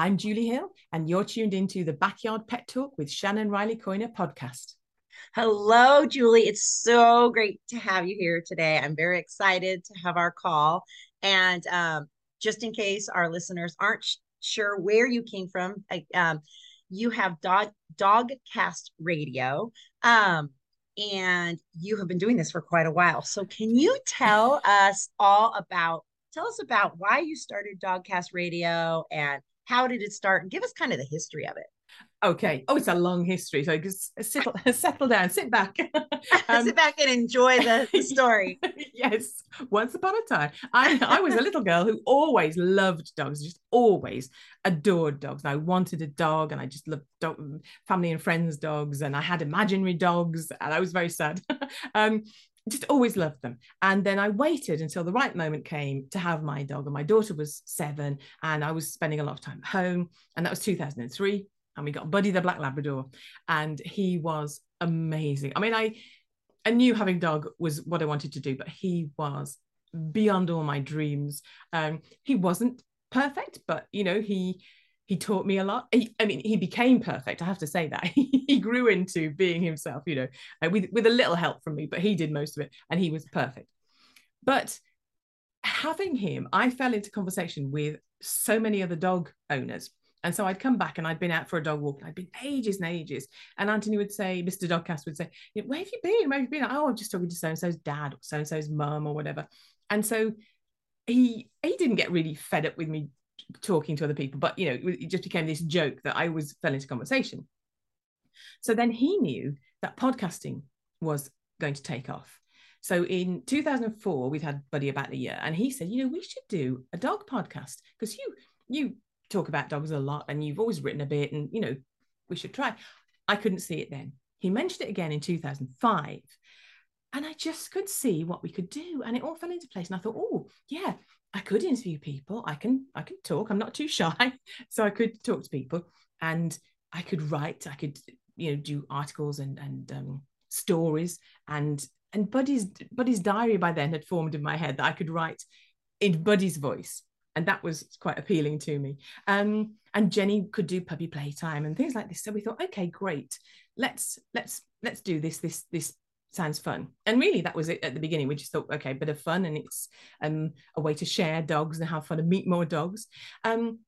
I'm Julie Hill, and you're tuned into the Backyard Pet Talk with Shannon Riley Coiner podcast. Hello, Julie. It's so great to have you here today. I'm very excited to have our call. And um, just in case our listeners aren't sh- sure where you came from, I, um, you have dog Dogcast Radio. Um, and you have been doing this for quite a while. So can you tell us all about tell us about why you started Dogcast Radio and how did it start? Give us kind of the history of it. Okay. Oh, it's a long history. So just settle, settle down, sit back. um, sit back and enjoy the, the story. yes. Once upon a time, I, I was a little girl who always loved dogs, just always adored dogs. I wanted a dog and I just loved dog, family and friends dogs. And I had imaginary dogs and I was very sad. um, just always loved them. And then I waited until the right moment came to have my dog. And my daughter was seven, and I was spending a lot of time at home. And that was 2003. And we got Buddy the Black Labrador, and he was amazing. I mean, I I knew having dog was what I wanted to do, but he was beyond all my dreams. Um, he wasn't perfect, but you know, he he taught me a lot. He, I mean, he became perfect. I have to say that he grew into being himself, you know, with with a little help from me, but he did most of it, and he was perfect. But having him, I fell into conversation with so many other dog owners. And so I'd come back and I'd been out for a dog walk and I'd been ages and ages. And Anthony would say, Mr. Dogcast would say, Where have you been? Where have you been? Oh, I'm just talking to so and so's dad or so and so's mum or whatever. And so he he didn't get really fed up with me talking to other people, but you know, it just became this joke that I was fell into conversation. So then he knew that podcasting was going to take off. So in 2004, we'd had Buddy about a year, and he said, you know, we should do a dog podcast because you you talk about dogs a lot, and you've always written a bit, and you know, we should try. I couldn't see it then. He mentioned it again in 2005, and I just could see what we could do, and it all fell into place. And I thought, oh yeah, I could interview people. I can I can talk. I'm not too shy, so I could talk to people, and I could write. I could you know do articles and and um, stories, and and Buddy's Buddy's diary by then had formed in my head that I could write in Buddy's voice, and that was quite appealing to me. Um, and Jenny could do puppy playtime and things like this. So we thought, okay, great. Let's let's let's do this this this sounds fun. And really, that was it at the beginning. We just thought, okay, a bit of fun, and it's um, a way to share dogs and have fun and meet more dogs. Um,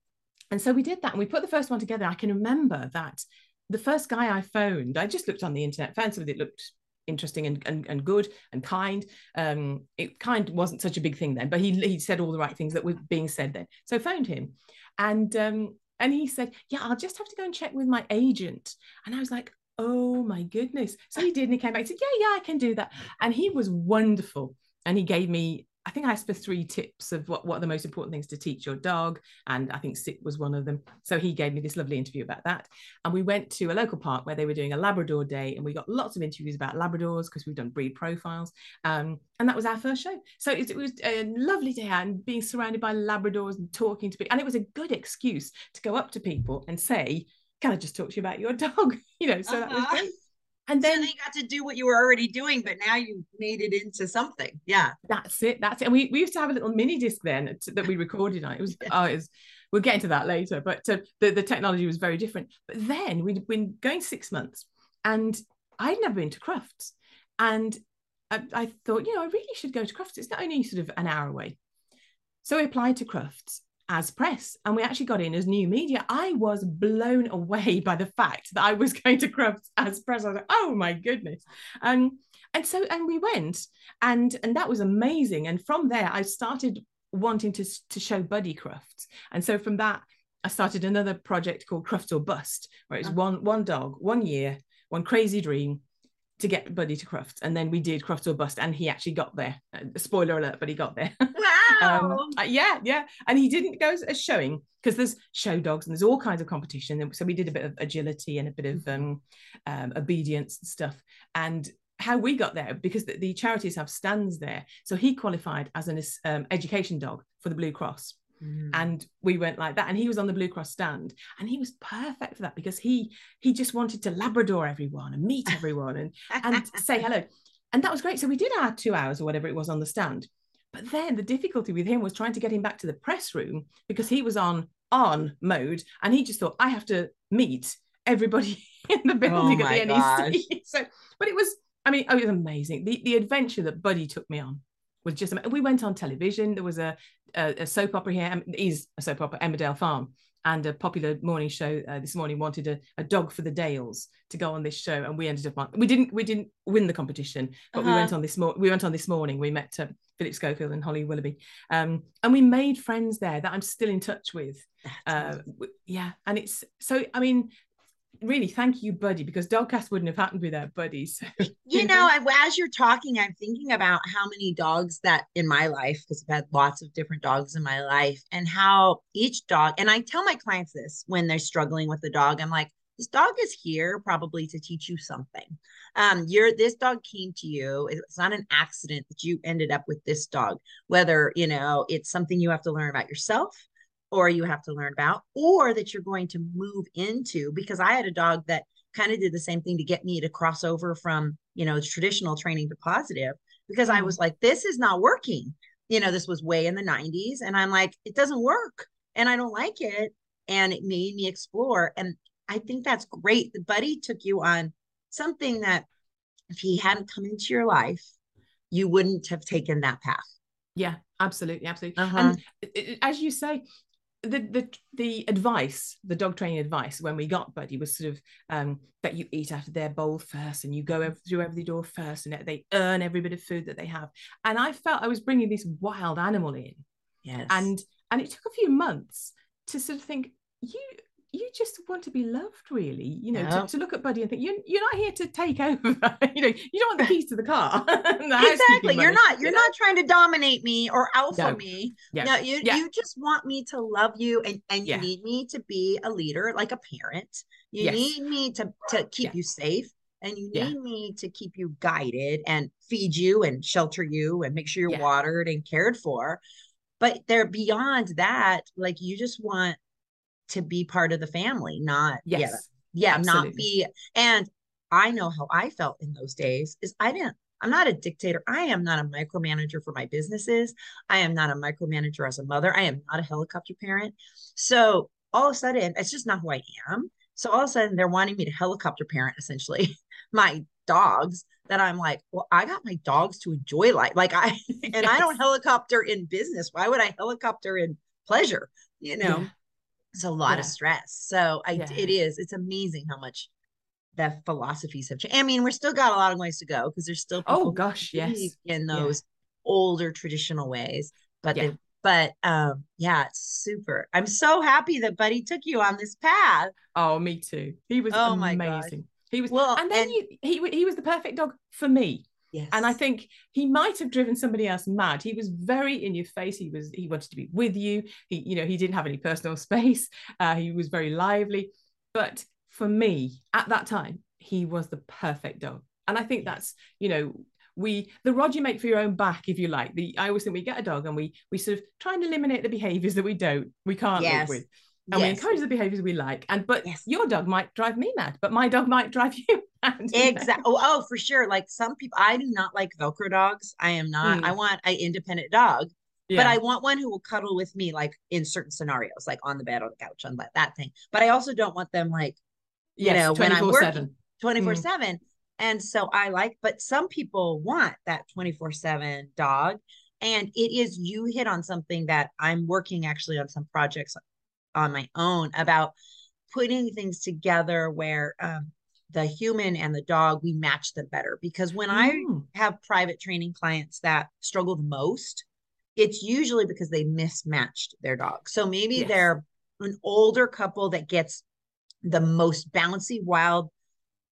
and so we did that, and we put the first one together. I can remember that the first guy I phoned, I just looked on the internet, found somebody that looked interesting and, and, and good and kind. Um, it kind wasn't such a big thing then, but he he said all the right things that were being said then. So I phoned him, and um, and he said, "Yeah, I'll just have to go and check with my agent." And I was like, oh my goodness. So he did, and he came back and said, yeah, yeah, I can do that. And he was wonderful. And he gave me, I think I asked for three tips of what, what are the most important things to teach your dog. And I think sit was one of them. So he gave me this lovely interview about that. And we went to a local park where they were doing a Labrador day. And we got lots of interviews about Labradors because we've done breed profiles. Um, and that was our first show. So it, was a lovely day out and being surrounded by Labradors and talking to people. And it was a good excuse to go up to people and say, can I just talk to you about your dog? you know, so uh-huh. that was uh-huh. great. And then so you got to do what you were already doing, but now you made it into something. Yeah. That's it. That's it. And we, we used to have a little mini disc then that we recorded on. It was, oh, it was, we'll get into that later, but uh, the, the technology was very different. But then we'd been going six months and I'd never been to Crufts. And I, I thought, you know, I really should go to Crufts. It's not only sort of an hour away. So I applied to Crufts as press and we actually got in as new media. I was blown away by the fact that i was going to crufts as press. I was like oh my goodness. Um, and so and we went and and that was amazing. And from there i started wanting to to show buddy crufts and so from that i started another project called cruft or bust where it's uh-huh. one one dog one year one crazy dream to get Buddy to Crufts, and then we did Cruft or Bust, and he actually got there. Uh, spoiler alert, but he got there. Wow! um, yeah, yeah, and he didn't go as showing because there's show dogs and there's all kinds of competition, and so we did a bit of agility and a bit of um, um, obedience and stuff. And how we got there because the, the, charities have stands there, so he qualified as an um, education dog for the Blue Cross. Mm. And we went like that. And he was on the Blue Cross stand. And he was perfect for that because he he just wanted to Labrador everyone and meet everyone and, and say hello. And that was great. So we did our two hours or whatever it was on the stand. But then the difficulty with him was trying to get him back to the press room because he was on on mode, and he just thought I have to meet everybody in the building Oh at the NEC. So, but it was, I mean, oh, it was amazing. The the adventure that Buddy took me on was just. We went on television. There was a a, a soap opera here. Em- a soap opera, Emmerdale Farm. And a popular morning show uh, this morning wanted a, a dog for the Dales to go on this show, and we ended up on. We didn't we didn't win the competition, but we Uh-huh. went on this mor- we went on this morning. We met uh, Philip Schofield and Holly Willoughby, um, and we made friends there that I'm still in touch with. Uh, yeah, and it's so. I mean, really, thank you, Buddy, because Dogcast wouldn't have happened without Buddy. So you know, as you're talking, I'm thinking about how many dogs that in my life, because I've had lots of different dogs in my life, and how each dog, and I tell my clients this when they're struggling with the dog, I'm like, this dog is here probably to teach you something. Um, you're this dog came to you. It's not an accident that you ended up with this dog, whether you know it's something you have to learn about yourself or you have to learn about, or that you're going to move into. Because I had a dog that kind of did the same thing to get me to cross over from you know traditional training to positive because i Mm. was like this is not working you know this was way in the 90s and i'm like it doesn't work and i don't like it and it made me explore and i think that's great the buddy took you on something that if he hadn't come into your life you wouldn't have taken that path yeah, absolutely, absolutely. Uh-huh. And as you say, the the the advice, the dog training advice when we got Buddy was sort of um, that you eat out of their bowl first and you go through every door first and they earn every bit of food that they have. And I felt I was bringing this wild animal in, yes and and it took a few months to sort of think you you just want to be loved really you know Yeah. to, to look at buddy and think you're, you're not here to take over you know you don't want the keys to the car the exactly you're not you you're know? not trying to dominate me or alpha No. me yeah No, you Yeah. you just want me to love you and and you need me to be a leader like a parent. You Yes. need me to to keep you safe and you need me to keep you guided and feed you and shelter you and make sure you're watered and cared for. But they're beyond that like you just want to be part of the family, not yes yeah, yeah, not be and I know how I felt in those days is I didn't I'm not a dictator. I am not a micromanager for my businesses. I am not a micromanager as a mother. I am not a helicopter parent. So all of a sudden, it's just not who I am. So all of a sudden, they're wanting me to helicopter parent essentially my dogs. That I'm like, well, I got my dogs to enjoy life. Like I, and I don't helicopter in business. Why would I helicopter in pleasure? You know, Yeah. It's a lot Yeah. of stress. So I, Yeah. it is. It's amazing how much the philosophies have changed. I mean, we're still got a lot of ways to go because there's still Oh, gosh, yes. in Yeah. those older traditional ways. But Yeah. they, but um, yeah, it's super. I'm so happy that Buddy took you on this path. Oh, me too. He was Oh my gosh. amazing. He was Well, and then and- you, he he was the perfect dog for me. Yes, And I think he might have driven somebody else mad. He was very in your face. He was he wanted to be with you. He you know he didn't have any personal space. Uh, he was very lively. But for me at that time, he was the perfect dog. And I think that's you know we the rod you make for your own back, if you like. The I always think we get a dog and we we sort of try and eliminate the behaviors that we don't we can't Yes. live with. And we encourage the behaviors we like. And but Yes. your dog might drive me mad, but my dog might drive you mad. exactly. Oh, oh, for sure. Like some people, I do not like Velcro dogs. I am not. Mm. I want an independent dog. but I want one who will cuddle with me like in certain scenarios, like on the bed, on the couch, on that, that thing. But I also don't want them like you yes, know, when I'm 24/7. 24 7. And so I like, but some people want that 24 7 dog. And it is, you hit on something that I'm working actually on some projects on my own about putting things together where um, the human and the dog, we match them better. Because when I Mm. have private training clients that struggle the most, it's usually because they mismatched their dog. So maybe Yes. they're an older couple that gets the most bouncy wild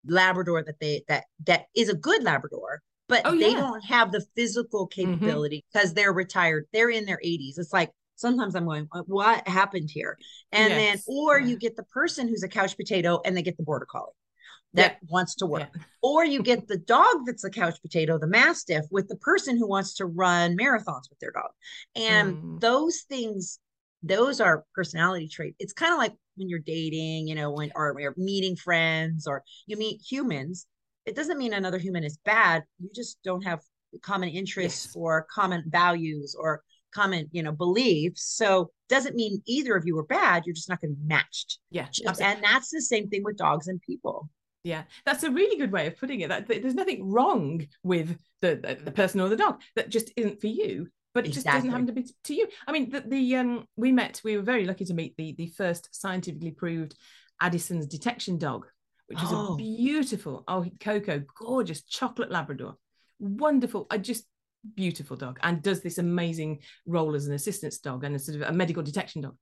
Labrador that they that that is a good Labrador, but Oh, they yeah. don't have the physical capability because they're retired. They're in their 80s. It's like sometimes I'm going, "What- what happened here? And then, or yeah. you get the person who's a couch potato and they get the border collie that wants to work Yeah. or you get the dog that's a couch potato, the mastiff, with the person who wants to run marathons with their dog. And Mm. those things, those are personality traits. It's kind of like when you're dating, you know, when or you're meeting friends or you meet humans. It doesn't mean another human is bad. You just don't have common interests Yes. or common values or common you know beliefs. So doesn't mean either of you are bad you're just not going to be matched. Yeah just, and that's the same thing with dogs and people. Yeah that's a really good way of putting it that, there's nothing wrong with the, the, the person or the dog that just isn't for you but it exactly. just doesn't happen to be to you. I mean the, the um we met we were very lucky to meet the the first scientifically proved addison's detection dog which is oh. a beautiful oh coco gorgeous chocolate labrador. Wonderful i just beautiful dog and does this amazing role as an assistance dog and a sort of a medical detection dog.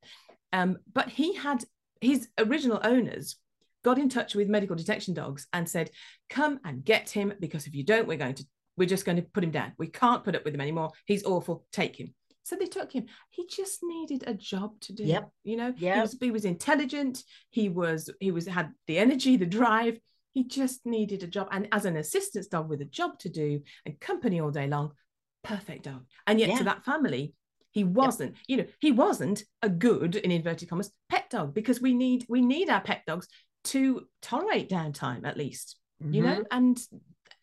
Um, but he had his original owners got in touch with medical detection dogs and said, "Come and get him because if you don't, we're going to we're just going to put him down. We can't put up with him anymore. He's awful. Take him." So they took him. He just needed a job to do. Yep. You know, yep. he was he was intelligent. He was he was had the energy, the drive. He just needed a job. And as an assistance dog with a job to do and company all day long, perfect dog. And yet yeah. to that family, he wasn't, yep. you know, he wasn't a good in inverted commas pet dog because we need we need our pet dogs to tolerate downtime at least, mm-hmm. you know, mm-hmm. and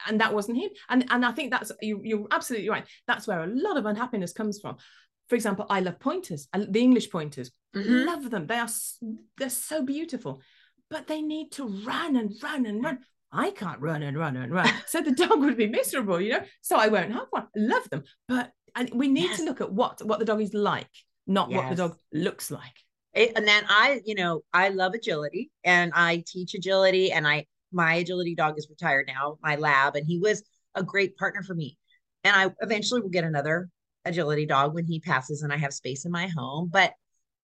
and that wasn't him. And and I think that's you, you're absolutely right. That's where a lot of unhappiness comes from. For example, I love pointers, the English pointers. Mm-hmm. Love them. They are they're so beautiful, but they need to run and run and run. I can't run and run and run. So the dog would be miserable, you know. So I won't have one. I love them. But and we need yes. to look at what what the dog is like, not yes. what the dog looks like. It, and then I, you know, I love agility and I teach agility and I my agility dog is retired now, my lab, and he was a great partner for me. And I eventually will get another agility dog when he passes and I have space in my home. But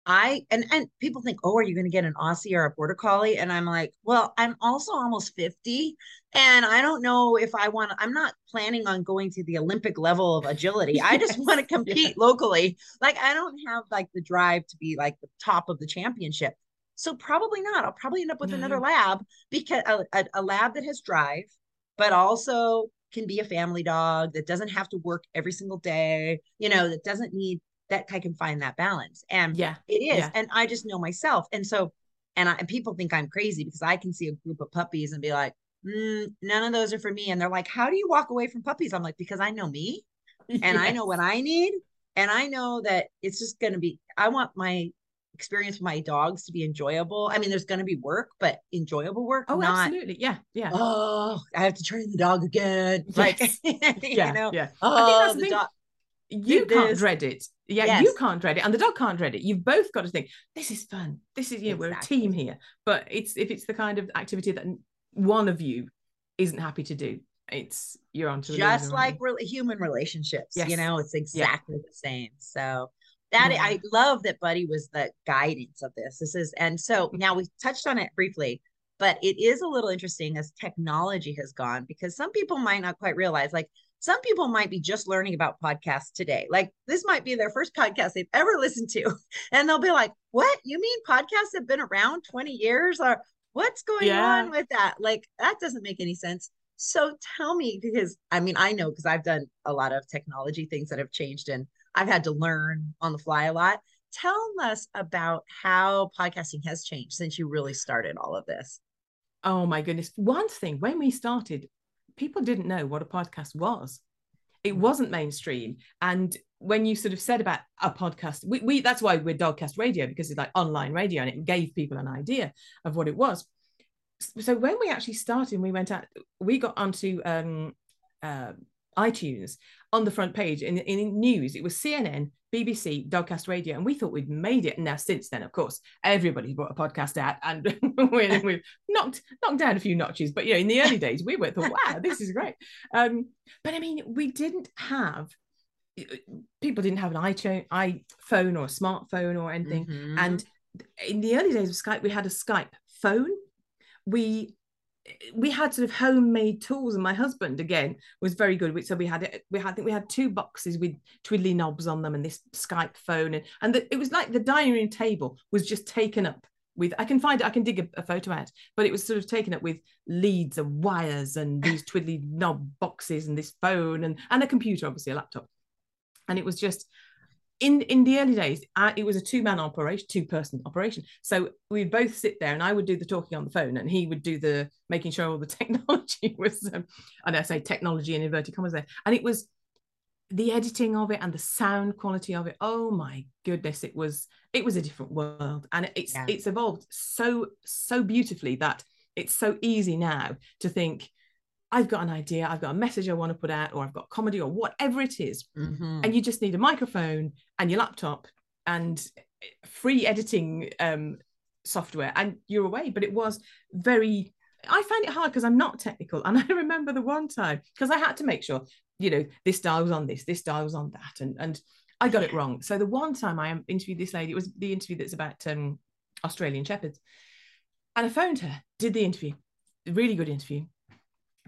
I and and people think, oh, are you going to get an Aussie or a Border Collie? And I'm like, well, I'm also almost 50, and I don't know if I want. I'm not planning on going to the Olympic level of agility. yes. I just want to compete locally. Like I don't have like the drive to be like the top of the championship. So probably not. I'll probably end up with no. another lab because a, a, a lab that has drive, but also can be a family dog that doesn't have to work every single day. You know, that doesn't need that I can find that balance. And yeah, it is. Yeah. And I just know myself. And so, and I, and people think I'm crazy because I can see a group of puppies and be like, mm, none of those are for me. And they're like, how do you walk away from puppies? I'm like, because I know me and yes. I know what I need. And I know that it's just going to be, I want my experience with my dogs to be enjoyable. I mean, there's going to be work, but enjoyable work. Oh, not, absolutely. Yeah. Yeah. Oh, I have to train the dog again. Yes. Like, yeah, you know, yeah. Oh, the dog you can't this. dread it. Yeah, yes. you can't dread it, and the dog can't dread it. You've both got to think this is fun. This is yeah, exactly. we're a team here. But it's if it's the kind of activity that one of you isn't happy to do, it's you're on to just like re- human relationships. Yes. You know, it's exactly yeah. the same. So that yeah. I love that Buddy was the guidance of this. This is and so mm-hmm. now we touched on it briefly, but it is a little interesting as technology has gone because some people might not quite realize like some people might be just learning about podcasts today. Like this might be their first podcast they've ever listened to. And they'll be like, What? You mean podcasts have been around 20 years? Or what's going yeah. on with that? Like that doesn't make any sense. So tell me, because I mean, I know because I've done a lot of technology things that have changed and I've had to learn on the fly a lot. Tell us about how podcasting has changed since you really started all of this. Oh my goodness. One thing, when we started, people didn't know what a podcast was. It mm. wasn't mainstream. And when you sort of said about a podcast, we, we that's why we're Dogcast Radio because it's like online radio and it gave people an idea of what it was. So when we actually started, we went out, we got onto um, uh, iTunes on the front page in, in news. It was CNN, BBC, Dogcast Radio, and we thought we'd made it. And now, since then, of course, everybody's brought a podcast out, and we've knocked knocked down a few notches. But you know, in the early days, we were thought, "Wow, this is great." Um, but I mean, we didn't have people didn't have an iPhone, iPhone or a smartphone or anything. Mm-hmm. And in the early days of Skype, we had a Skype phone. We we had sort of homemade tools and my husband again was very good so we had we had I think we had two boxes with twiddly knobs on them and this Skype phone and and the, it was like the dining room table was just taken up with I can find it I can dig a, a photo out but it was sort of taken up with leads and wires and these twiddly knob boxes and this phone and and a computer obviously a laptop. And it was just in in the early days I, it was a two man operation two person operation. So we'd both sit there and i would do the talking on the phone and he would do the making sure all the technology was um, and i say technology in inverted commas there. And it was the editing of it and the sound quality of it. Oh my goodness it was it was a different world. And it's yeah. it's evolved so so beautifully that it's so easy now to think I've got an idea, I've got a message I want to put out, or I've got comedy or whatever it is. Mm-hmm. And you just need a microphone and your laptop and free editing um, software, and you're away. But it was very, I find it hard because I'm not technical. And I remember the one time because I had to make sure, you know, this dial was on this, this dial was on that. And, and I got it wrong. So the one time I interviewed this lady, it was the interview that's about um, Australian Shepherds. And I phoned her, did the interview, really good interview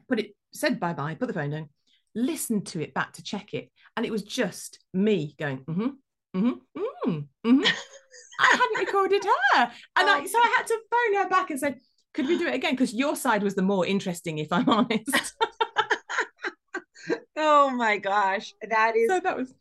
put it, said bye bye, put the phone down, listened to it back to check it. And it was just me going, mm-hmm, mm-hmm, mm, mm-hmm. I hadn't recorded her. And I, so I had to phone her back and say, could we do it again? Because your side was the more interesting, if I'm honest. oh my gosh. That is so that was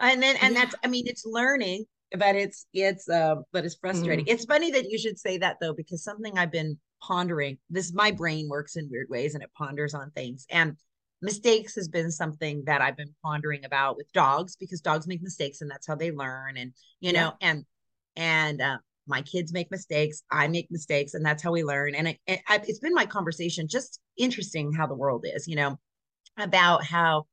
and then and yeah. that's I mean it's learning, but it's it's uh but it's frustrating. Mm. It's funny that you should say that though, because something I've been pondering this my brain works in weird ways and it ponders on things. And mistakes has been something that i've been pondering about with dogs because dogs make mistakes and that's how they learn and you know yeah. and and uh, my kids make mistakes i make mistakes and that's how we learn. And it, it, it's been my conversation just interesting how the world is you know about how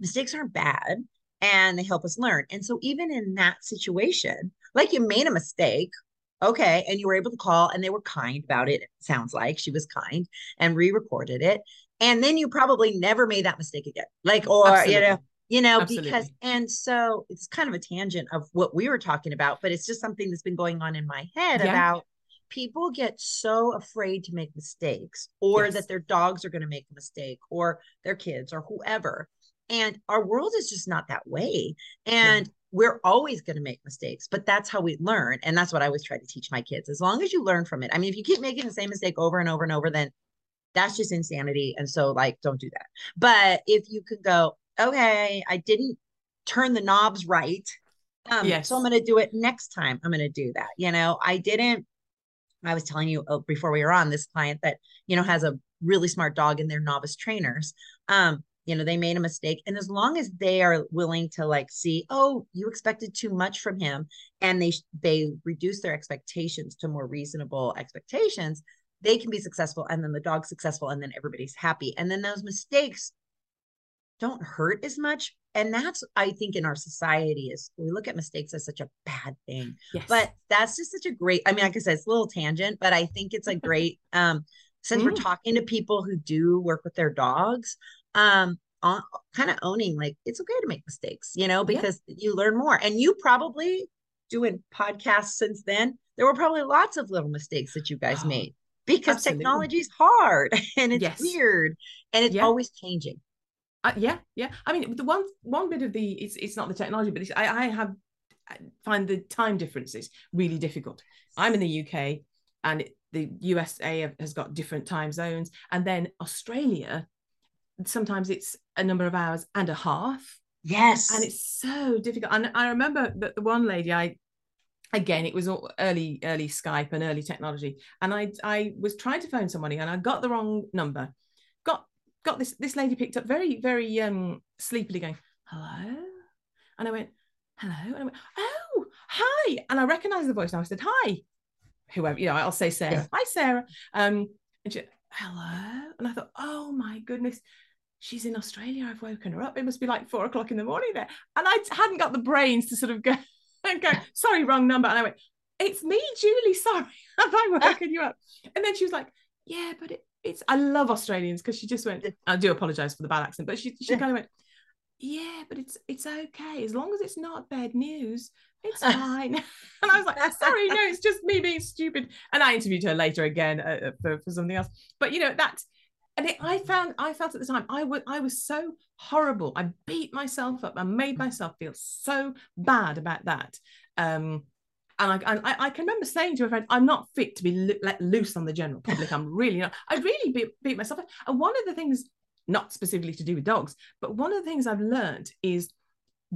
mistakes aren't bad and they help us learn. And so even in that situation like you made a mistake okay and you were able to call and they were kind about it, it sounds like she was kind and re-recorded it and then you probably never made that mistake again like or Absolutely. you know you know Absolutely. because and so it's kind of a tangent of what we were talking about but it's just something that's been going on in my head yeah. about people get so afraid to make mistakes or yes. that their dogs are going to make a mistake or their kids or whoever and our world is just not that way and we're always going to make mistakes, but that's how we learn. And that's what I always try to teach my kids. As long as you learn from it. I mean, if you keep making the same mistake over and over and over, then that's just insanity. And so, like, don't do that. But if you could go, okay, I didn't turn the knobs right. Um, yes. So I'm going to do it next time. I'm going to do that. You know, I didn't. I was telling you oh, before we were on this client that, you know, has a really smart dog and they're novice trainers. Um, you know they made a mistake and as long as they are willing to like see oh you expected too much from him and they they reduce their expectations to more reasonable expectations they can be successful and then the dog's successful and then everybody's happy and then those mistakes don't hurt as much and that's i think in our society is we look at mistakes as such a bad thing yes. but that's just such a great i mean like i said it's a little tangent but i think it's a great um since mm. we're talking to people who do work with their dogs um on, kind of owning like it's okay to make mistakes you know because yeah. you learn more and you probably doing podcasts since then there were probably lots of little mistakes that you guys oh, made because technology is hard and it's yes. weird and it's yeah. always changing uh, yeah yeah i mean the one one bit of the it's, it's not the technology but I, I have I find the time differences really difficult i'm in the uk and the usa has got different time zones and then australia sometimes it's a number of hours and a half. Yes. And it's so difficult. And I remember that the one lady I again it was all early early Skype and early technology and I I was trying to phone somebody and I got the wrong number. Got got this this lady picked up very very um sleepily going, "Hello?" And I went, "Hello?" And I went, "Oh, hi." And I recognized the voice and I said, "Hi." Whoever, you know, I'll say Sarah. Yeah. Hi Sarah. Um and she, "Hello?" And I thought, "Oh my goodness." She's in Australia. I've woken her up. It must be like four o'clock in the morning there. And I hadn't got the brains to sort of go and go, sorry, wrong number. And I went, it's me, Julie. Sorry, have I woken you up? And then she was like, yeah, but it, it's, I love Australians because she just went, I do apologize for the bad accent, but she, she kind of went, yeah, but it's, it's okay. As long as it's not bad news, it's fine. and I was like, sorry, no, it's just me being stupid. And I interviewed her later again uh, uh for, for something else. But, you know, that's, and it, I found I felt at the time I was I was so horrible. I beat myself up. I made myself feel so bad about that. Um, and I, and I, I, can remember saying to a friend, I'm not fit to be let loose on the general public. I'm really not. I really beat, beat myself up. And one of the things, not specifically to do with dogs, but one of the things I've learned is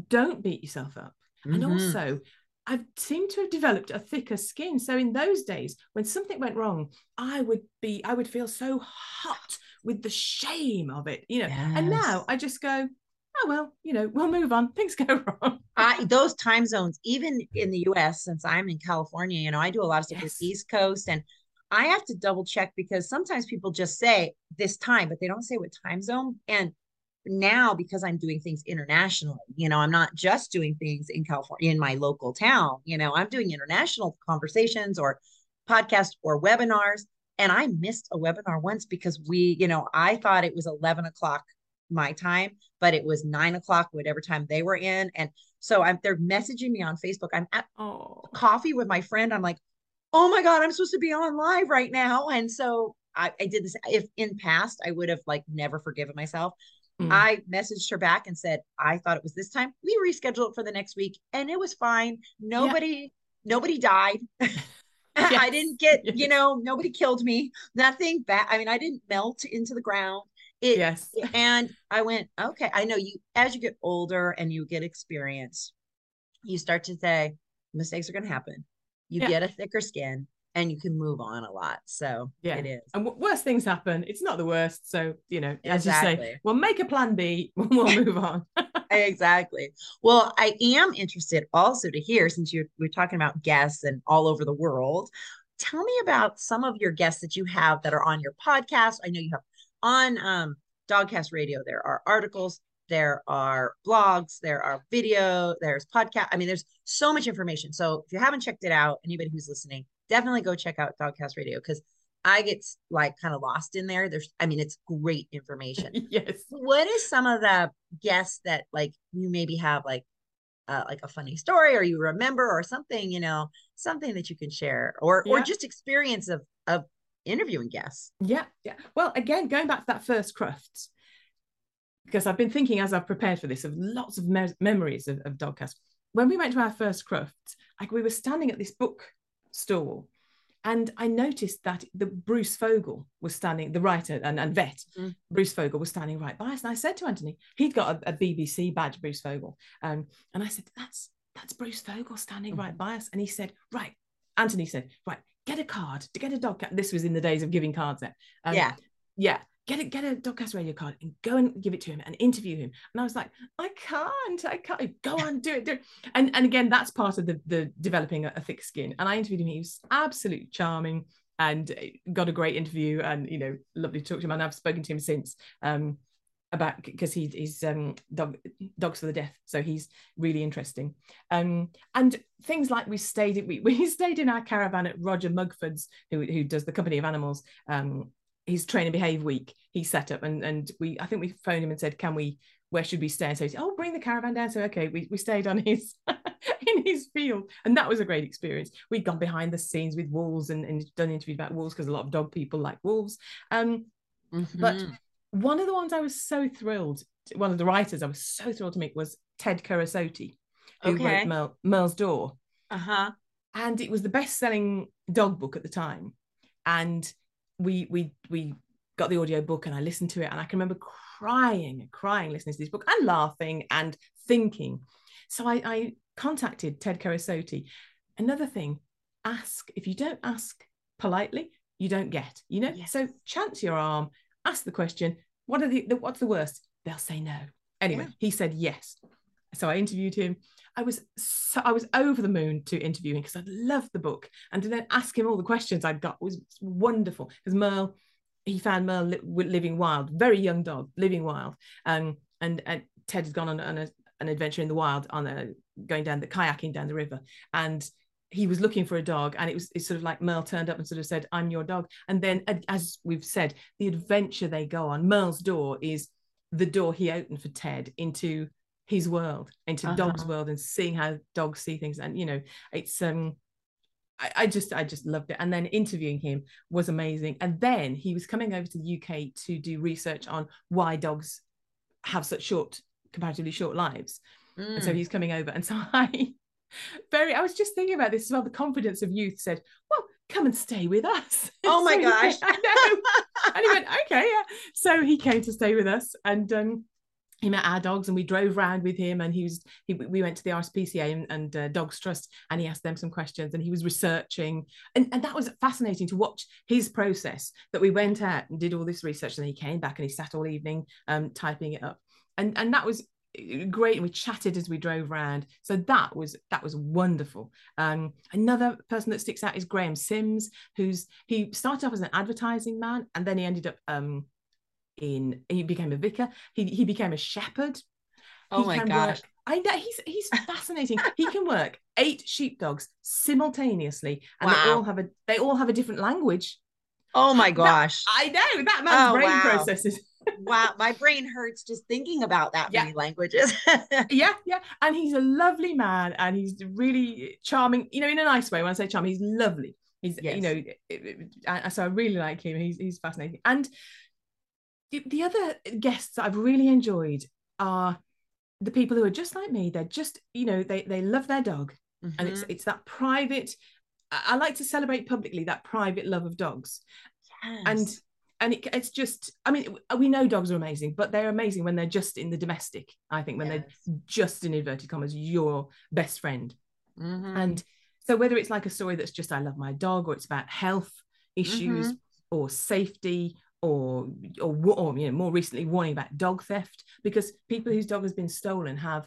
don't beat yourself up. Mm-hmm. And also, I seemed to have developed a thicker skin. So in those days, when something went wrong, I would be, I would feel so hot with the shame of it, you know. Yes. And now I just go, oh well, you know, we'll move on. Things go wrong. I, those time zones, even in the US, since I'm in California, you know, I do a lot of stuff yes. with East Coast and I have to double check because sometimes people just say this time, but they don't say what time zone. And now because I'm doing things internationally, you know, I'm not just doing things in California in my local town, you know, I'm doing international conversations or podcasts or webinars. And I missed a webinar once because we, you know, I thought it was 11 o'clock my time, but it was nine o'clock, whatever time they were in. And so I'm they're messaging me on Facebook. I'm at oh. coffee with my friend. I'm like, oh my God, I'm supposed to be on live right now. And so I, I did this. If in past, I would have like never forgiven myself. Mm. I messaged her back and said, I thought it was this time. We rescheduled it for the next week and it was fine. Nobody, yeah. nobody died. yes. I didn't get, you know, nobody killed me. Nothing bad. I mean, I didn't melt into the ground. It, yes. and I went, okay, I know you, as you get older and you get experience, you start to say, mistakes are going to happen. You yeah. get a thicker skin and you can move on a lot. So yeah, it is. And w- worst things happen. It's not the worst. So, you know, as exactly. you say, well, make a plan B, we'll move on. exactly. Well, I am interested also to hear, since you're, we're talking about guests and all over the world, tell me about some of your guests that you have that are on your podcast. I know you have on um, Dogcast Radio, there are articles, there are blogs, there are video, there's podcast. I mean, there's so much information. So if you haven't checked it out, anybody who's listening, definitely go check out Dogcast Radio because I get like kind of lost in there. There's, I mean, it's great information. yes. What is some of the guests that like you maybe have like uh, like a funny story or you remember or something, you know, something that you can share or yeah. or just experience of of interviewing guests. Yeah, yeah. Well, again, going back to that first Crufts, because I've been thinking as I've prepared for this of lots of me- memories of, of Dogcast. When we went to our first Crufts, like we were standing at this book stall, and I noticed that the Bruce Fogle was standing, the writer and, and vet, mm. Bruce Fogle was standing right by us. And I said to Anthony, he'd got a, a BBC badge, Bruce Fogle. Um, and I said, that's that's Bruce Fogle standing mm. right by us. And he said, right, Anthony said, right, get a card to get a dog. This was in the days of giving cards there. Um, yeah. Yeah. Get a get a Dogcast radio card and go and give it to him and interview him. And I was like, I can't, I can't. Go on, do it, do it. And and again, that's part of the the developing a, a thick skin. And I interviewed him. He was absolutely charming and got a great interview. And you know, lovely to talk to him. And I've spoken to him since. Um, about because he, he's um dog dogs for the deaf so he's really interesting um and things like we stayed we, we stayed in our caravan at roger mugford's who, who does the company of animals um his train and behave week he set up and and we i think we phoned him and said can we where should we stay and so he said oh bring the caravan down so okay we, we stayed on his in his field and that was a great experience we'd gone behind the scenes with wolves and, and done interviews about wolves because a lot of dog people like wolves um mm-hmm. but one of the ones I was so thrilled, one of the writers I was so thrilled to meet was Ted Kerasote, who okay. wrote Merle, Merle's Door. Uh-huh. And it was the best-selling dog book at the time. And we we we got the audio book and I listened to it and I can remember crying and crying listening to this book and laughing and thinking. So I, I contacted Ted Kerasote. Another thing, ask. If you don't ask politely, you don't get. You know. Yes. So chance your arm ask the question, what are the, the what's the worst? They'll say no. Anyway, yeah. he said yes. So I interviewed him. I was so, I was over the moon to interview him because I loved the book and to then ask him all the questions I'd got was wonderful. Because Merle, he found Merle li- living wild, very young dog, living wild. Um, and, and Ted had gone on, on a, an adventure in the wild on a going down the kayaking down the river, and he was looking for a dog and it was it's sort of like Merle turned up and sort of said, I'm your dog. And then as we've said, the adventure they go on, Merle's door is the door he opened for Ted into his world, into uh-huh. dog's world and seeing how dogs see things. And you know, it's um I, I just I just loved it. And then interviewing him was amazing. And then he was coming over to the UK to do research on why dogs have such short, comparatively short lives. Mm. And so mm. he's coming over. And so I very i was just thinking about this as well the confidence of youth said well come and stay with us oh my so gosh i know and he went okay yeah so he came to stay with us and um he met our dogs and we drove around with him and he was he, we went to the RSPCA and, and uh, Dogs Trust and he asked them some questions and he was researching. And, and that was fascinating to watch his process that we went out and did all this research and he came back and he sat all evening um, typing it up. And and that was great and we chatted as we drove around so that was that was wonderful. Um another person that sticks out is graham sims who's he started off as an advertising man and then he ended up um in he became a vicar he, he became a shepherd oh my gosh work, I know he's he's fascinating. he can work eight sheepdogs simultaneously, and wow. they all have a they all have a different language. Oh my gosh! That, I know that man's oh, brain wow. processes. wow, my brain hurts just thinking about that yeah. many languages. yeah, yeah, and he's a lovely man, and he's really charming. You know, in a nice way. When I say charming, he's lovely. He's yes. you know, so I really like him. He's he's fascinating. And the other guests I've really enjoyed are the people who are just like me they're just you know they they love their dog mm-hmm. and it's mm-hmm. it's that private I like to celebrate publicly that private love of dogs yes. and and it, it's just i mean we know dogs are amazing but they're amazing when they're just in the domestic i think when yes. they're just in inverted commas your best friend mm-hmm. and so whether it's like a story that's just i love my dog or it's about health issues mm-hmm. or safety or, or or you know more recently warning about dog theft because people whose dog has been stolen have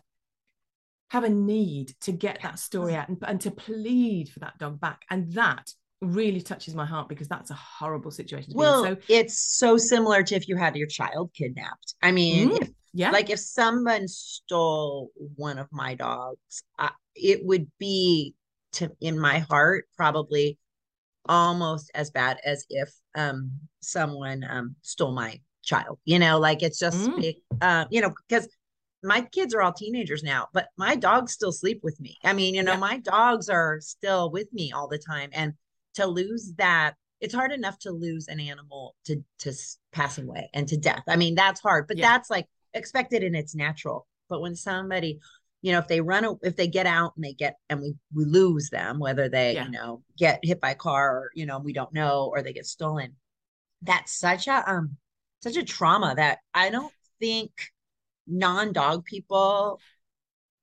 have a need to get that story out and, and to plead for that dog back. And that really touches my heart because that's a horrible situation well so it's so similar to if you had your child kidnapped. I mean mm, if, yeah. like if someone stole one of my dogs uh, it would be to in my heart probably almost as bad as if um someone um stole my child you know like it's just mm. uh, you know because my kids are all teenagers now but my dogs still sleep with me i mean you know yeah. my dogs are still with me all the time and to lose that it's hard enough to lose an animal to to passing away and to death i mean that's hard but yeah. that's like expected and it's natural but when somebody you know if they run if they get out and they get and we we lose them whether they yeah. you know get hit by a car or you know we don't know or they get stolen that's such a um such a trauma that i don't think non-dog people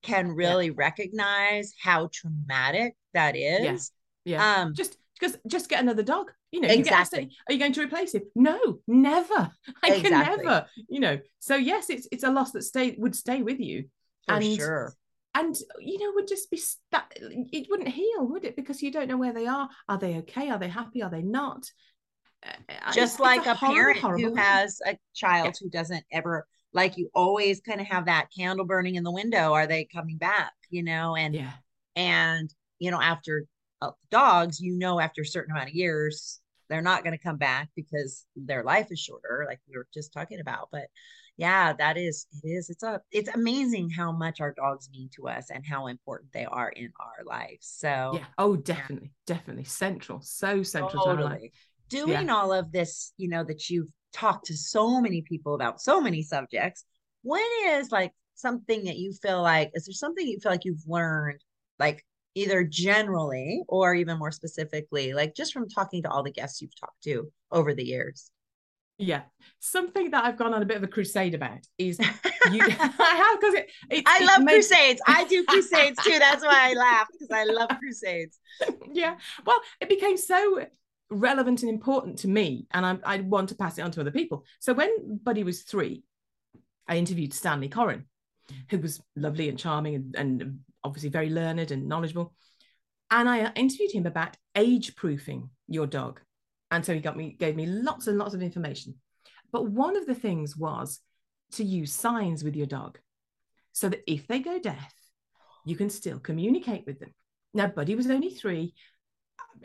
can really yeah. recognize how traumatic that is yeah, yeah. um just because just get another dog you know exactly you are you going to replace him no never i exactly. can never you know so yes it's it's a loss that stay would stay with you for and, sure. And you know, would just be that it wouldn't heal, would it? Because you don't know where they are. Are they okay? Are they happy? Are they not? Uh, just it's, like it's a, a horrible, parent who has a child yeah. who doesn't ever like you always kind of have that candle burning in the window. Are they coming back? You know, and yeah, and you know, after uh, dogs, you know, after a certain amount of years, they're not going to come back because their life is shorter, like we were just talking about. But yeah that is it is it's a it's amazing how much our dogs mean to us and how important they are in our lives so yeah oh definitely yeah. definitely central so central totally. to our life doing yeah. all of this you know that you've talked to so many people about so many subjects what is like something that you feel like is there something you feel like you've learned like either generally or even more specifically like just from talking to all the guests you've talked to over the years yeah, something that I've gone on a bit of a crusade about is you. I have because it, it, I love makes... crusades. I do crusades too. That's why I laugh because I love crusades. yeah, well, it became so relevant and important to me, and I, I want to pass it on to other people. So when Buddy was three, I interviewed Stanley Coren, who was lovely and charming and, and obviously very learned and knowledgeable. And I uh, interviewed him about age proofing your dog and so he got me, gave me lots and lots of information. But one of the things was to use signs with your dog so that if they go deaf, you can still communicate with them. Now, Buddy was only three.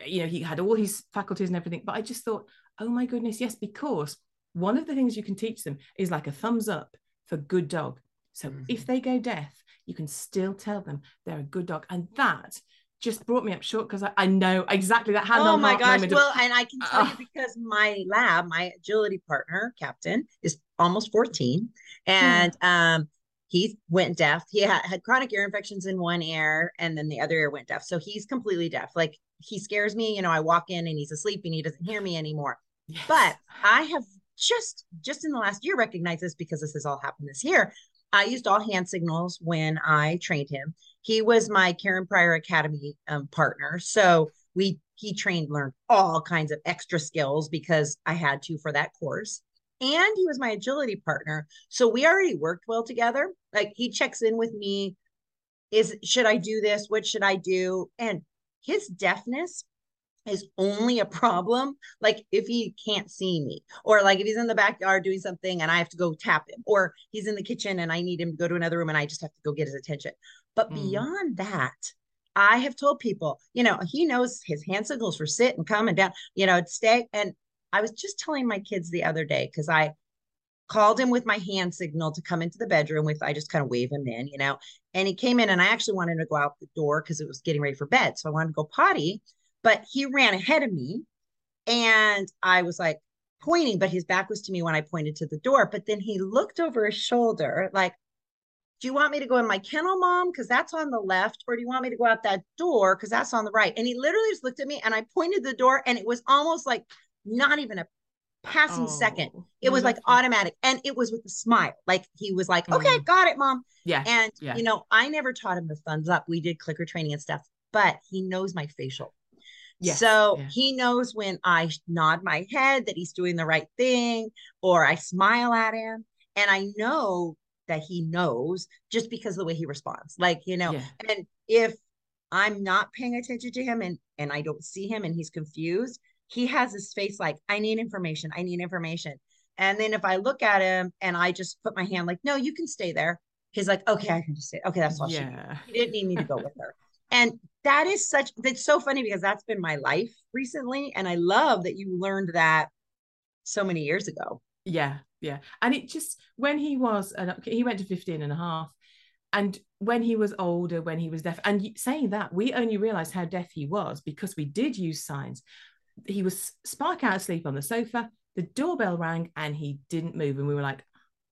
You know, he had all his faculties and everything, but I just thought, oh my goodness, yes, because one of the things you can teach them is like a thumbs up for good dog. So mm-hmm. if they go deaf, you can still tell them they're a good dog. And that just brought me up short because I, I, know exactly that hand oh my gosh well of, and i can tell you because my lab my agility partner captain is almost 14 and hmm. um he went deaf he had, had chronic ear infections in one ear and then the other ear went deaf so he's completely deaf like he scares me you know i walk in and he's asleep and he doesn't hear me anymore yes. but i have just just in the last year recognized this because this has all happened this year i used all hand signals when i trained him he was my Karen Pryor Academy um, partner. So we he trained, learned all kinds of extra skills because I had to for that course. and he was my agility partner. So we already worked well together. Like he checks in with me. Is should I do this? What should I do? And his deafness is only a problem like if he can't see me or like if he's in the backyard doing something and I have to go tap him or he's in the kitchen and I need him to go to another room and I just have to go get his attention. But mm. beyond that, I have told people, you know, he knows his hand signals for sit and come and down, you know, stay. And I was just telling my kids the other day because I called him with my hand signal to come into the bedroom with I just kind of wave him in, you know. And he came in and I actually wanted to go out the door because it was getting ready for bed. So I wanted to go potty, but he ran ahead of me and I was like pointing, but his back was to me when I pointed to the door. But then he looked over his shoulder like, do you want me to go in my kennel, mom? Because that's on the left. Or do you want me to go out that door? Because that's on the right. And he literally just looked at me and I pointed the door and it was almost like not even a passing oh, second. It was like automatic. And it was with a smile. Like he was like, mm. okay, got it, mom. Yeah. And, yeah. you know, I never taught him the thumbs up. We did clicker training and stuff, but he knows my facial. Yes. So yeah. he knows when I nod my head that he's doing the right thing or I smile at him. And I know that he knows just because of the way he responds. Like, you know, yeah. and if I'm not paying attention to him and and I don't see him and he's confused, he has his face like, I need information. I need information. And then if I look at him and I just put my hand like, no, you can stay there. He's like, okay, I can just stay. Okay, that's all yeah. she. He didn't need me to go with her. And that is such that's so funny because that's been my life recently. And I love that you learned that so many years ago. Yeah, yeah. And it just when he was he went to 15 and a half. And when he was older, when he was deaf, and saying that, we only realized how deaf he was because we did use signs. He was spark out asleep on the sofa. The doorbell rang and he didn't move. And we were like,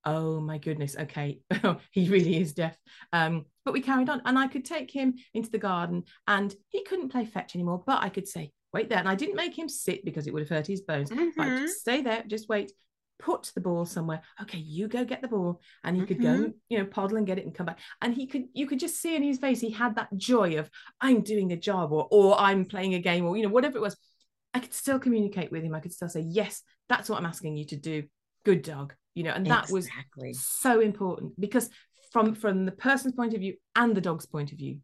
oh my goodness, okay, he really is deaf. Um, but we carried on, and I could take him into the garden, and he couldn't play fetch anymore. But I could say, wait there, and I didn't make him sit because it would have hurt his bones. Mm-hmm. Right, stay there, just wait. Put the ball somewhere. Okay, you go get the ball, and he mm-hmm. could go, mm-hmm. you know, paddle and get it and come back. And he could, you could just see in his face, he had that joy of I'm doing a job, or or I'm playing a game, or you know, whatever it was. I could still communicate with him. I could still say, yes, that's what I'm asking you to do. Good dog you know and that exactly. was so important because from from the person's point of view and the dog's point of view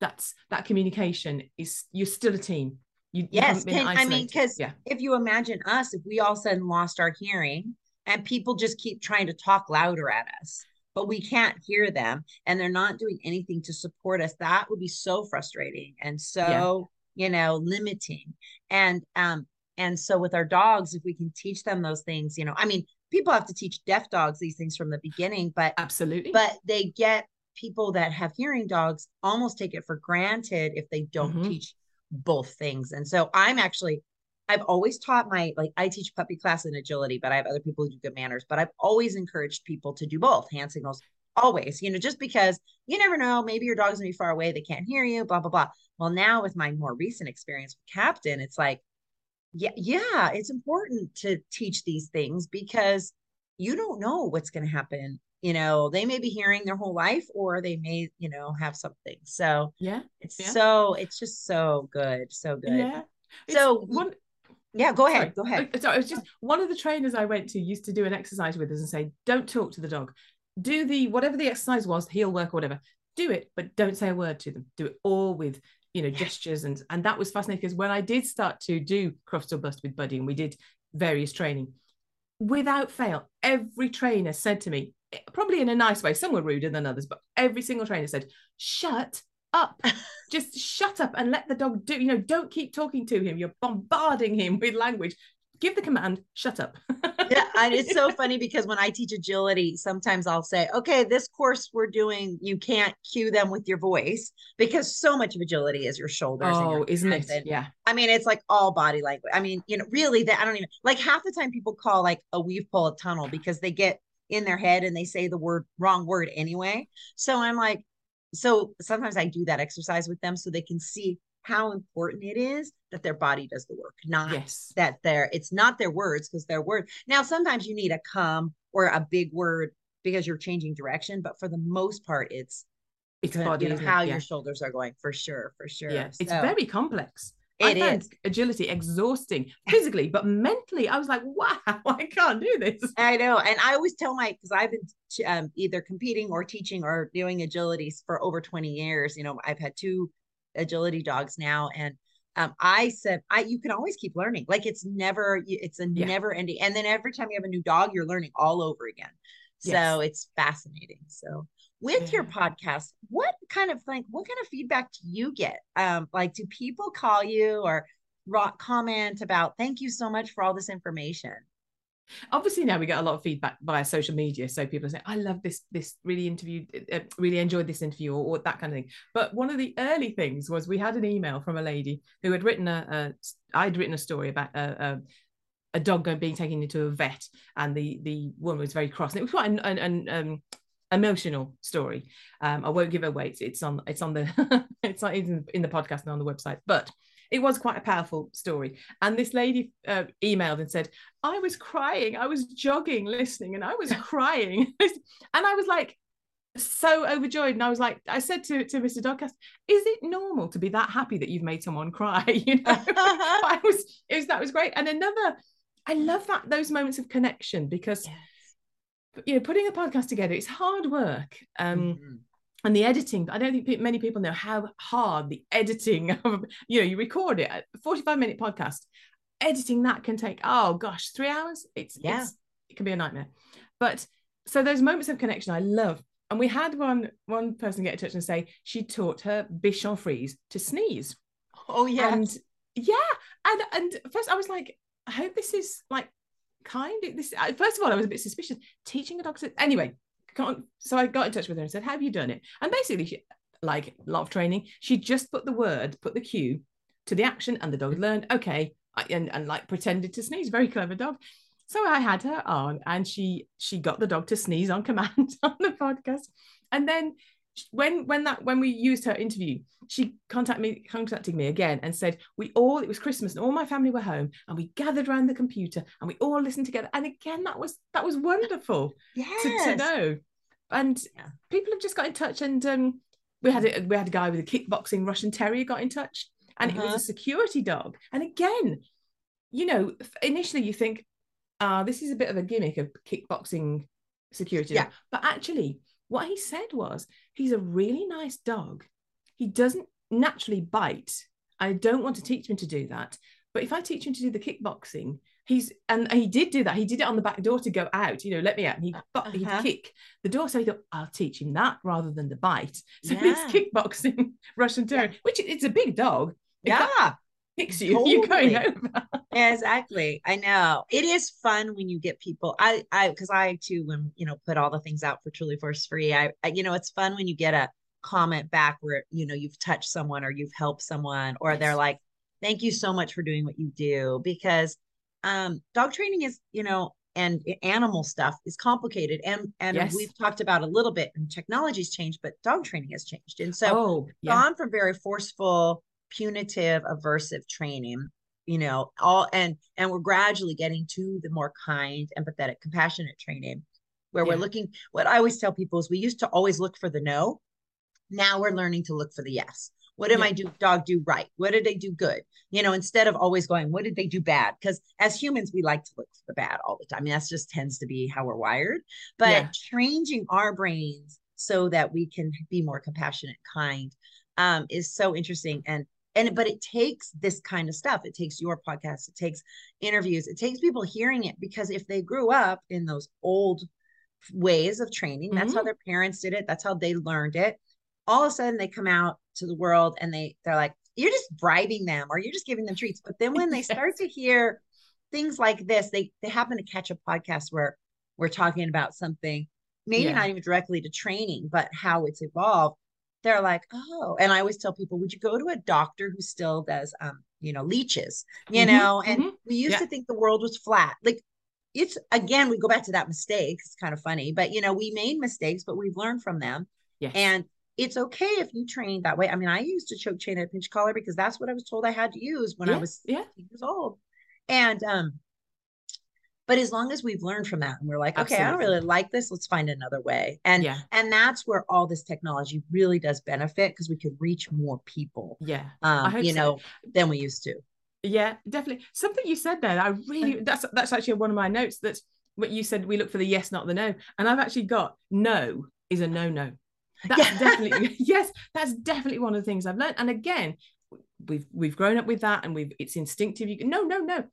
that's that communication is you're still a team you, yes can, i mean because yeah. if you imagine us if we all sudden lost our hearing and people just keep trying to talk louder at us but we can't hear them and they're not doing anything to support us that would be so frustrating and so yeah. you know limiting and um and so with our dogs if we can teach them those things you know i mean people have to teach deaf dogs these things from the beginning, but absolutely, but they get people that have hearing dogs almost take it for granted if they don't mm-hmm. teach both things. And so I'm actually, I've always taught my, like, I teach puppy class and agility, but I have other people who do good manners, but I've always encouraged people to do both hand signals, always, you know, just because you never know, maybe your dog's gonna be far away, they can't hear you, blah, blah, blah. Well, now with my more recent experience with Captain, it's like, yeah yeah it's important to teach these things because you don't know what's going to happen you know they may be hearing their whole life or they may you know have something. So yeah it's yeah. so it's just so good so good. Yeah so one yeah go ahead sorry. go ahead. Uh, so it was just one of the trainers i went to used to do an exercise with us and say don't talk to the dog. Do the whatever the exercise was heel work or whatever. Do it but don't say a word to them. Do it all with you know gestures and and that was fascinating because when I did start to do Crufts or Bust with Buddy and we did various training without fail every trainer said to me eh, probably in a nice way some were ruder than others but every single trainer said shut up. Just shut up and let the dog do you know don't keep talking to him. You're bombarding him with language give the command. Shut up. Yeah and it's so funny because when i teach agility sometimes i'll say okay this course we're doing you can't cue them with your voice because so much of agility is your shoulders oh your isn't it? and, yeah. I mean it's like all body language. I mean you know really that i don't even like half the time people call like a weave pull a tunnel because they get in their head and they say the word wrong word anyway. So i'm like so sometimes i do that exercise with them so they can see how important it is that their body does the work, not yes. that they're it's not their words because their words. Now sometimes you need a come or a big word because you're changing direction, but for the most part, it's it's body, you know, how it? your yeah. shoulders are going for sure, for sure. Yeah, so, it's very complex. It I is. agility exhausting physically, but mentally, I was like, wow, I can't do this. I know. And I always tell my, because I've been um, either competing or teaching or doing agilities for over 20 years. You know, I've had two agility dogs now. And um, I said, I you can always keep learning. Like it's never, it's a yeah. never ending. And then every time you have a new dog, you're learning all over again. So yes. it's fascinating. So with yeah. your podcast, what kind of like what kind of feedback do you get? Um, like do people call you or rock comment about thank you so much for all this information? Obviously now we get a lot of feedback via social media so people say i love this this really interview uh, really enjoyed this interview or, or, that kind of thing but one of the early things was we had an email from a lady who had written a, a i'd written a story about a, a, a dog being taken into a vet and the the woman was very cross and it was quite an, an, an um, emotional story. Um, I won't give away. It's, it's on it's on the it's not in, in the podcast and on the website, but it was quite a powerful story. And this lady uh, emailed and said, I was crying. I was jogging, listening, and I was crying. and I was like, so overjoyed. And I was like, I said to, to Mr. Dogcast, is it normal to be that happy that you've made someone cry? You know, I was, it was, that was great. And another, I love that, those moments of connection because yeah you know putting a podcast together it's hard work um mm-hmm. And the editing i don't think many people know how hard the editing of you know you record it. A 45 minute podcast editing that can take oh gosh three hours? It's yeah. it's, it can be a nightmare. But so those moments of connection i love. And we had one one person get in touch and say she taught her bichon frise to sneeze. Oh yeah and yeah. And and first i was like i hope this is like kind of this uh, first of all i was a bit suspicious. Teaching a dog to anyway can't so i got in touch with her and said have you done it? And basically she like a lot of training she just put the word put the cue to the action and the dog learned okay and, and like pretended to sneeze very clever dog. So i had her on and she she got the dog to sneeze on command on the podcast. And then when when that when we used her interview she contacted me contacted me again and said we all it was christmas and all my family were home and we gathered around the computer and we all listened together and again that was that was wonderful yes. to, to know and yeah. people have just got in touch and um, we had a, we had a guy with a kickboxing russian terrier got in touch and uh-huh. it was a uh-huh. security dog and again you know initially you think ah uh, this is a bit of a gimmick of kickboxing security yeah. Dog. but actually what he said was, he's a really nice dog. He doesn't naturally bite. I don't want to teach him to do that. But if I teach him to do the kickboxing, he's and he did do that. He did it on the back door to go out, you know, let me out. And he uh-huh. he'd kick the door. So he thought, I'll teach him that rather than the bite. So yeah. he's kickboxing Russian Terrier, yeah. which it's a big dog. Yeah kicks you. Totally. You're going over. exactly. I know. It is fun when you get people. I I because I too when you know put all the things out for Truly Force Free. I, I you know it's fun when you get a comment back where you know you've touched someone or you've helped someone or they're like, thank you so much for doing what you do because um dog training is you know and animal stuff is complicated and and yes. we've talked about a little bit and technology's changed but dog training has changed and so oh, yeah. gone from very forceful punitive aversive training you know all and and we're gradually getting to the more kind empathetic compassionate training where yeah. we're looking what i always tell people is we used to always look for the no. Now we're learning to look for the yes. What did yeah. my do, dog do right? What did they do good? You know instead of always going what did they do bad? Because as humans we like to look for the bad all the time. I mean, that's just tends to be how we're wired. But yeah. changing our brains so that we can be more compassionate kind um, is so interesting. And and but it takes this kind of stuff. It takes your podcast. It takes interviews. It takes people hearing it because if they grew up in those old ways of training that's mm-hmm. how their parents did it. That's how they learned it. All of a sudden they come out to the world and they they're like you're just bribing them or you're just giving them treats. But then when they start to hear things like this they they happen to catch a podcast where we're talking about something maybe yeah. not even directly to training but how it's evolved they're like, oh, and I always tell people, would you go to a doctor who still does, um, you know, leeches, you mm-hmm, know? And mm-hmm. we used yeah. to think the world was flat. Like it's again, we go back to that mistake. It's kind of funny, but you know, we made mistakes, but we've learned from them. Yes. And it's okay if you train that way. I mean, I used to choke chain at pinch collar because that's what I was told I had to use when yeah, I was yeah. years old. And um, But as long as we've learned from that and we're like, okay, I don't really like this, let's find another way. And yeah and that's where all this technology really does benefit because we could reach more people, yeah um, you so. know, than we used to. Yeah, definitely. Something you said there, I really that's that's actually one of my notes. That's what you said. We look for the yes, not the no, and I've actually got no is a no no. That's Yeah. definitely yes. That's definitely one of the things I've learned. And again, we've we've grown up with that, and we've it's instinctive. You can no no no,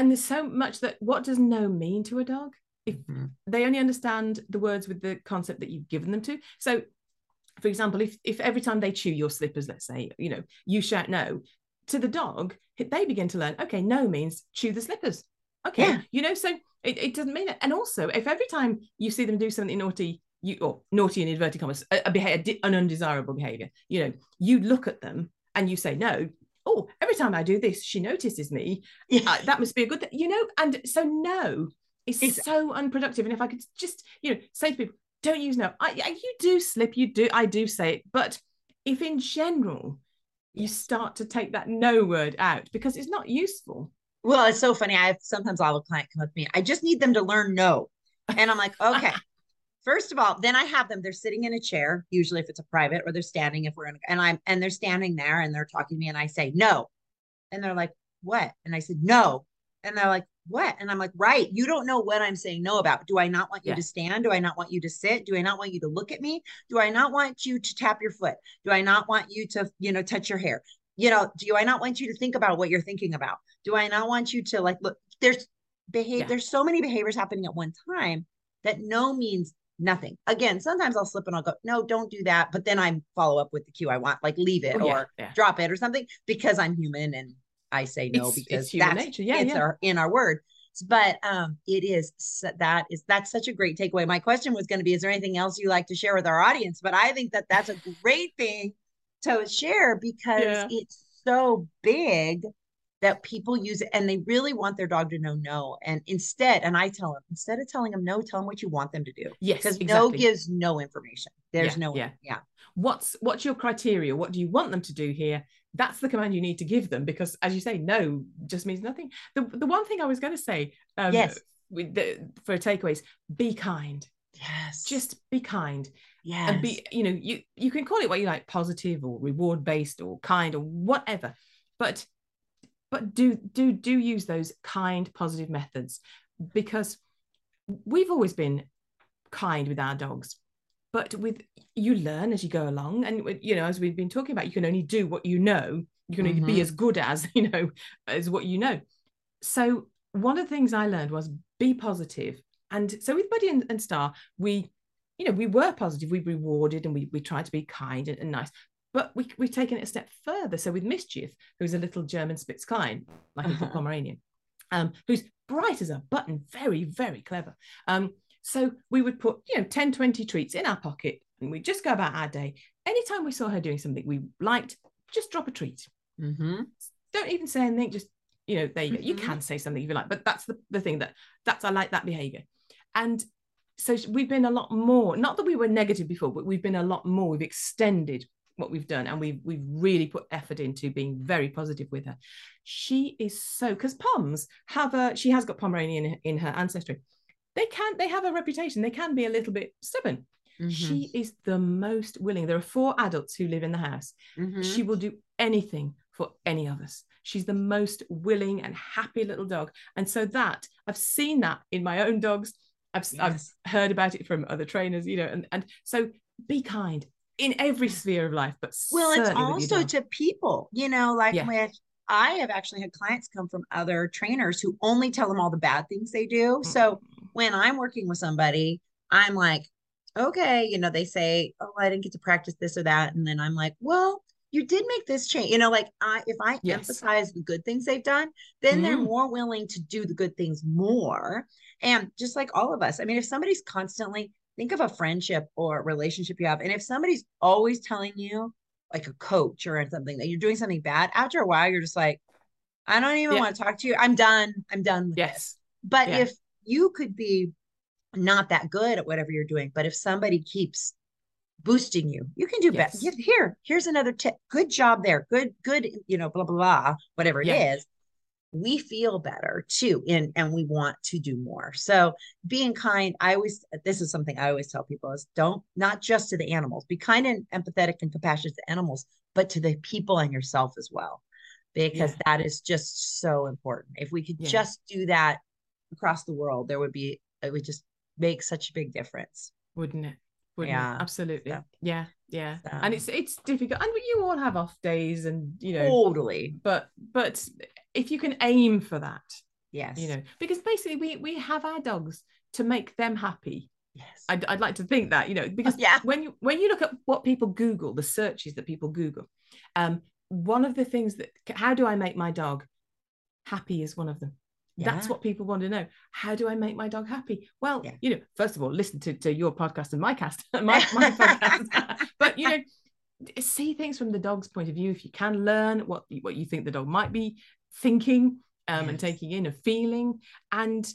and there's so much that what does no mean to a dog? If Mhm. they only understand the words with the concept that you've given them to. So, for example, if if every time they chew your slippers, let's say, you know, you shout no to the dog, they begin to learn. Okay, no means chew the slippers. Okay, Yeah. you know, so it, it doesn't mean it. And also, if every time you see them do something naughty, you or naughty in inverted commas, a, a behavior, an undesirable behavior, you know, you look at them and you say no. Oh, every time I do this, she notices me Yeah. uh, that must be a good thing, you know. And so no is It's- so unproductive. And if I could just, you know, say to people, don't use no. I, I- you do slip, you do, I do say it, but if in general you start to take that no word out because it's not useful. Well, it's so funny. I have sometimes I'll have a client come up to me. I just need them to learn no. And I'm like, okay. First of all, then I have them, they're sitting in a chair, usually if it's a private, or they're standing if we're in and I'm and they're standing there and they're talking to me and I say no. And they're like, what? And I said, no. And they're like, what? And I'm like, right. You don't know what I'm saying no about. Do I not want you Yeah. to stand? Do I not want you to sit? Do I not want you to look at me? Do I not want you to tap your foot? Do I not want you to, you know, touch your hair? You know, do I not want you to think about what you're thinking about? Do I not want you to like look? There's behave. Yeah. There's so many behaviors happening at one time that no means nothing. Again, sometimes I'll slip and I'll go, no, don't do that. But then I follow up with the cue I want, like leave it Oh, or yeah. drop it or something because I'm human and I say no It's- because it's human that's nature. Yeah, it's yeah. our in our word. But um, it is that is that's such a great takeaway. My question was going to be, is there anything else you like to share with our audience? But I think that that's a great thing to share because Yeah. it's so big that people use it and they really want their dog to know no. And instead, and I tell them instead of telling them no, tell them what you want them to do Yes, because no gives no information. There's Yeah, no yeah. yeah what's what's your criteria? What do you want them to do here? That's the command you need to give them because, as you say, no just means nothing. The the one thing I was going to say, um, Yes. with the, for takeaways, be kind. yes Just be kind. yes and be you know you you can call it what you like positive or reward based or kind or whatever but but do do do use those kind positive methods because we've always been kind with our dogs but with you learn as you go along and you know as we've been talking about you can only do what you know. You can only be Mhm. as good as you know as what you know. So one of the things i learned was be positive. And so with buddy and, and star we you know we were positive we rewarded and we we tried to be kind and, and nice but we, we've taken it a step further. So with mischief who's a little german spitz klein like a little Uh-huh. pomeranian um who's bright as a button very very clever. Um so we would put you know 10 20 treats in our pocket and we'd just go about our day. Anytime we saw her doing something we liked just drop a treat. Mm-hmm. don't even say anything just you know there you go. You Mhm. can say something if you like but that's the, the thing that that's i like that behavior. And so we've been a lot more not that we were negative before but we've been a lot more. We've extended what we've done and we've we've really put effort into being very positive with her she is so because poms have a she has got pomeranian in, in her ancestry they can they have a reputation they can be a little bit stubborn Mm-hmm. she is the most willing there are four adults who live in the house Mhm. she will do anything for any of us. She's the most willing and happy little dog. And so that I've seen that in my own dogs. I've, I've heard about it from other trainers, you know, and, and so be kind in every sphere of life, but well it's certainly with your also to people you know like Yeah. with i have actually had clients come from other trainers who only tell them all the bad things they do so Mm. when i'm working with somebody i'm like okay you know they say oh i didn't get to practice this or that and then i'm like well you did make this change you know like i if i Yes. emphasize the good things they've done then they're Mm. more willing to do the good things more and just like all of us i mean if somebody's constantly think of a friendship or relationship you have and if somebody's always telling you like a coach or something that you're doing something bad after a while you're just like i don't even Yeah. want to talk to you i'm done i'm done with this yes. but Yeah. if you could be not that good at whatever you're doing, but if somebody keeps boosting you, you can do better. Here, here's another tip. Good job there. Good, good, you know, blah, blah, blah, whatever it is. We feel better too and and we want to do more so being kind i always this is something i always tell people is don't not just to the animals be kind and empathetic and compassionate to animals but to the people and yourself as well because yeah. that is just so important if we could yeah. just do that across the world there would be it would just make such a big difference wouldn't it wouldn't yeah it? absolutely so. yeah yeah so. and it's it's difficult and you all have off days and you know totally but but if you can aim for that yes you know because basically we we have our dogs to make them happy yes I'd, I'd like to think that you know because yeah when you when you look at what people google the searches that people google um one of the things that how do i make my dog happy is one of them yeah. That's what people want to know. How do I make my dog happy? Well, yeah. you know, first of all, listen to, to your podcast and my cast, my, my podcast. but you know, see things from the dog's point of view. If you can learn what what you think the dog might be thinking um, yes. and taking in a feeling, and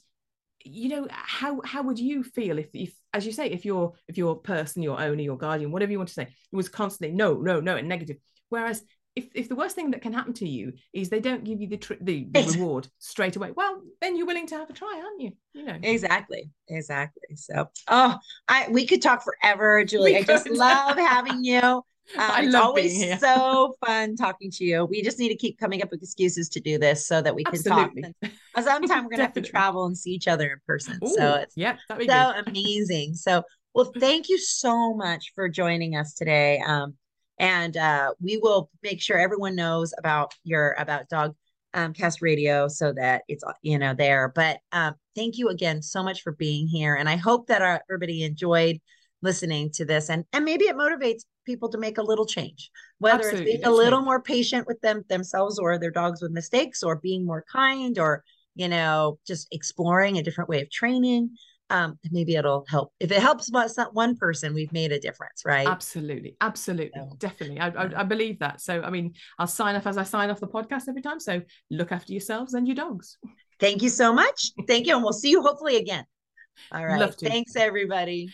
you know, how how would you feel if if as you say, if your if your person, your owner, your guardian, whatever you want to say, was constantly no, no, no, and negative. Whereas if, if the worst thing that can happen to you is they don't give you the tr- the, the reward straight away well then you're willing to have a try aren't you you know exactly exactly so oh i we could talk forever julie we i could. just love having you um, I love it's always so fun talking to you. We just need to keep coming up with excuses to do this so that we can Absolutely. talk. And sometime we're gonna have to travel and see each other in person. Ooh, so it's yeah, so good. amazing. So well, thank you so much for joining us today. Um, and uh, we will make sure everyone knows about your about dog um, cast radio so that it's you know there. But um, thank you again so much for being here. And i hope that our, everybody enjoyed listening to this. And and maybe it motivates people to make a little change whether Absolutely. it's being a little more patient with them themselves or their dogs with mistakes or being more kind or you know just exploring a different way of training um, maybe it'll help. If it helps one person, we've made a difference, right? Absolutely, absolutely, so, definitely. I, I, I, believe that. So, I mean, I'll sign off as I sign off the podcast every time. So, look after yourselves and your dogs. Thank you so much. Thank you, and we'll see you hopefully again. All right. Thanks, everybody.